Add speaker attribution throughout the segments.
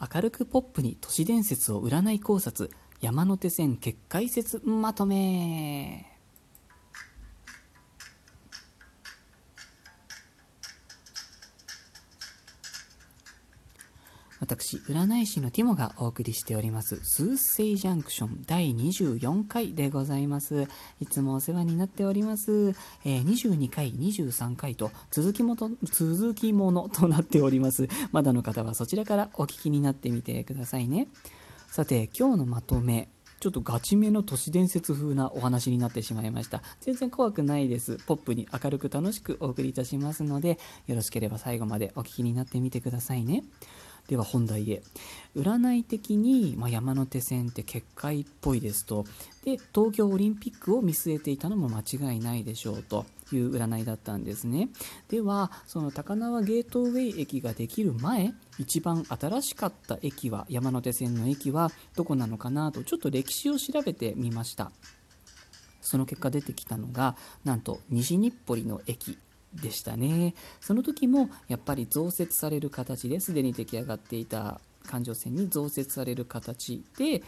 Speaker 1: 明るくポップに都市伝説を占い考察山手線結界説まとめ。私、占い師のティモがお送りしております、スーセイジャンクション第24回でございます。いつもお世話になっております。えー、22回、23回と続きもと、続きものとなっております。まだの方はそちらからお聞きになってみてくださいね。さて、今日のまとめ。ちょっとガチめの都市伝説風なお話になってしまいました。全然怖くないです。ポップに明るく楽しくお送りいたしますので、よろしければ最後までお聞きになってみてくださいね。では本題へ。占い的に、まあ、山手線って結界っぽいですと。で東京オリンピックを見据えていたのも間違いないでしょうという占いだったんですね。ではその高輪ゲートウェイ駅ができる前一番新しかった駅は山手線の駅はどこなのかなとちょっと歴史を調べてみました。その結果出てきたのがなんと西日暮里の駅。でしたね。その時もやっぱり増設される形ですでに出来上がっていた環状線に増設される形で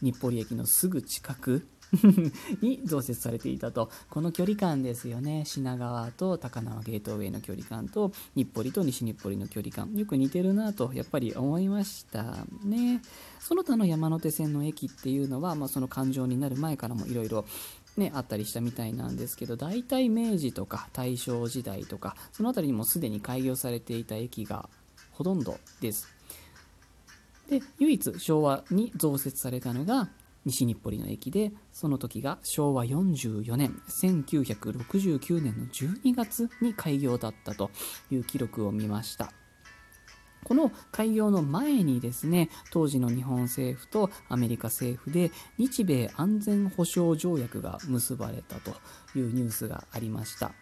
Speaker 1: 日暮里駅のすぐ近く に増設されていたと。この距離感ですよね。品川と高輪ゲートウェイの距離感と日暮里と西日暮里の距離感。よく似てるなとやっぱり思いましたね。その他の山手線の駅っていうのは、まあ、その環状になる前からもいろいろね、あったりしたみたいなんですけど大体明治とか大正時代とかその辺りにもすでに開業されていた駅がほとんどです。で唯一昭和に増設されたのが西日暮里の駅でその時が昭和44年1969年の12月に開業だったという記録を見ましたこの開業の前にですね、当時の日本政府とアメリカ政府で日米安全保障条約が結ばれたというニュースがありました。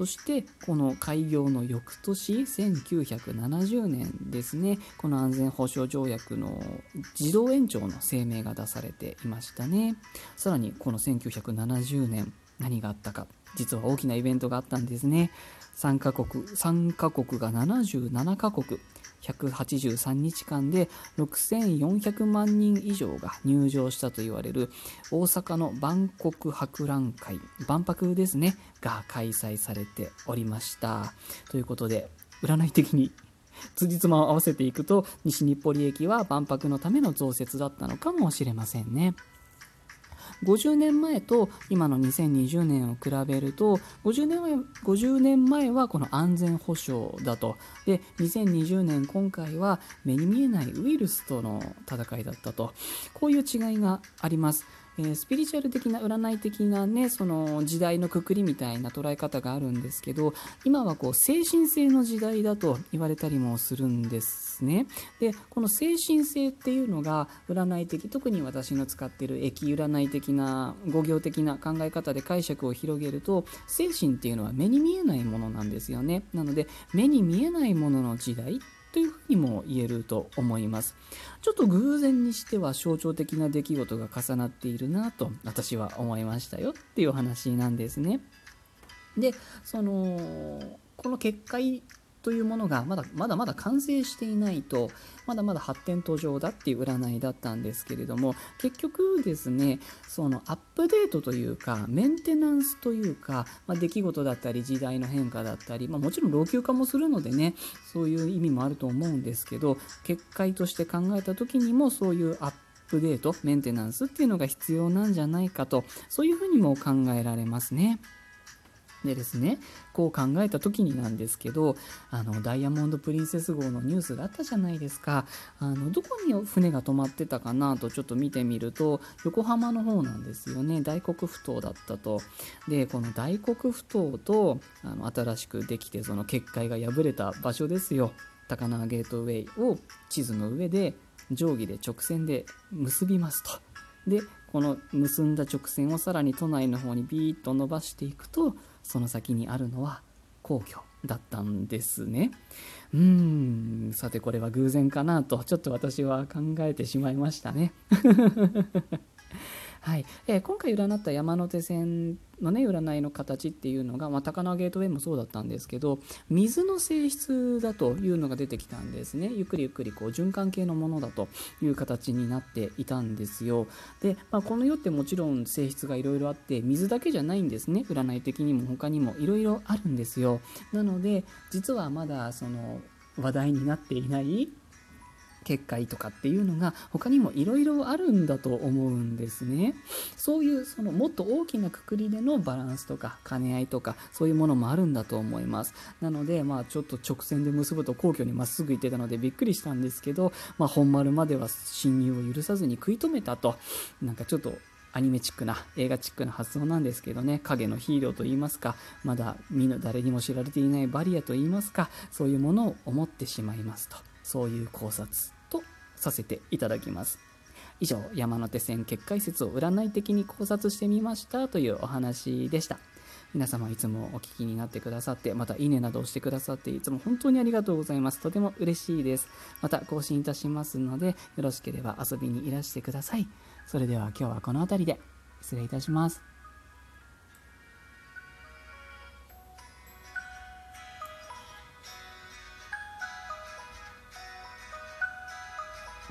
Speaker 1: そしてこの開業の翌年1970年ですね。この安全保障条約の自動延長の声明が出されていましたね。さらにこの1970年何があったか。実は大きなイベントがあったんですね。3カ国 ,3 カ国が77カ国。183日間で6400万人以上が入場したと言われる大阪の万国博覧会万博ですねが開催されておりましたということで占い的に辻褄を合わせていくと西日暮里駅は万博のための増設だったのかもしれませんね。50年前と今の2020年を比べると50年前 ,50 年前はこの安全保障だとで2020年今回は目に見えないウイルスとの戦いだったとこういう違いがあります。えー、スピリチュアル的な占い的なねその時代のくくりみたいな捉え方があるんですけど今はこう精神性の時代だと言われたりもするんですね。でこの精神性っていうのが占い的特に私の使っている駅占い的な語行的な考え方で解釈を広げると精神っていうのは目に見えないものなんですよね。なので目に見えないものの時代というふうにも言えると思います。ちょっと偶然にしては象徴的な出来事が重なっているなと私は思いましたよっていう話なんですね。で、その、この結界というものがまだまだまだ完成していないとまだまだ発展途上だっていう占いだったんですけれども結局ですねそのアップデートというかメンテナンスというか、まあ、出来事だったり時代の変化だったり、まあ、もちろん老朽化もするのでねそういう意味もあると思うんですけど結界として考えた時にもそういうアップデートメンテナンスっていうのが必要なんじゃないかとそういうふうにも考えられますね。でですね、こう考えた時になんですけど、あの、ダイヤモンド・プリンセス号のニュースがあったじゃないですか。あの、どこに船が止まってたかなとちょっと見てみると、横浜の方なんですよね。大黒ふ頭だったと。で、この大黒ふ頭と、あの、新しくできて、その結界が破れた場所ですよ。高輪ゲートウェイを地図の上で定規で直線で結びますと。で、この結んだ直線をさらに都内の方にビーッと伸ばしていくと、その先にあるのは皇居だったんですね。うーん、さてこれは偶然かなと、ちょっと私は考えてしまいましたね。はい。えー今回占った山手線のね占いの形っていうのが、まあ、高輪ゲートウェイもそうだったんですけど水の性質だというのが出てきたんですね。ゆっくりゆっくりこう循環系のものだという形になっていたんですよ。で、まあ、この世ってもちろん性質がいろいろあって水だけじゃないんですね。占い的にも他にもいろいろあるんですよ。なので実はまだその話題になっていない結界とかっていうのが他にもいろいろあるんだと思うんですね。そういうそのもっと大きなくくりでのバランスとか兼ね合いとかそういうものもあるんだと思います。なのでまあちょっと直線で結ぶと皇居にまっすぐ行ってたのでびっくりしたんですけど、まあ、本丸までは侵入を許さずに食い止めたと。なんかちょっとアニメチックな映画チックな発想なんですけどね。影のヒーローといいますかまだ見ぬ誰にも知られていないバリアといいますかそういうものを思ってしまいますと。そういう考察とさせていただきます。以上山手線結界説を占い的に考察してみましたというお話でした。皆様いつもお聞きになってくださってまたいいねなどをしてくださっていつも本当にありがとうございます。とても嬉しいです。また更新いたしますのでよろしければ遊びにいらしてください。それでは今日はこの辺りで失礼いたします。